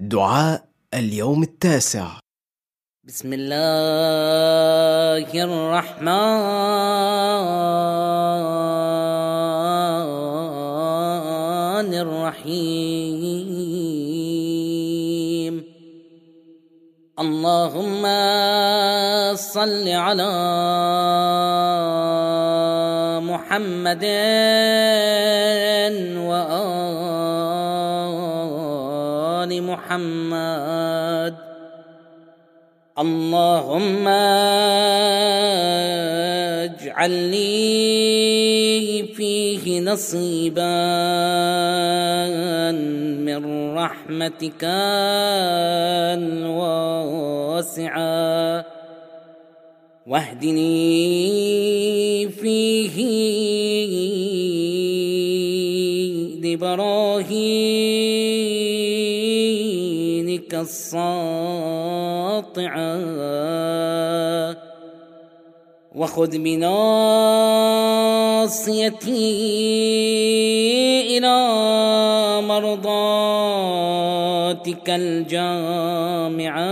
دعاء اليوم التاسع. بسم الله الرحمن الرحيم. اللهم صل على محمد وآل محمد. اللهم اجعلني فيه نصيبا من رحمتك الواسعة. واهدني فيه لبراهينك الساطعه وخذ بناصيتي إلى مرضاتك الجامعة.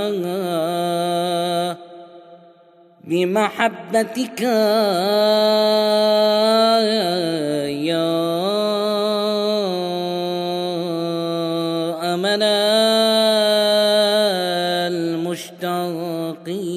بمحبتك يا أمنا. مشتاقين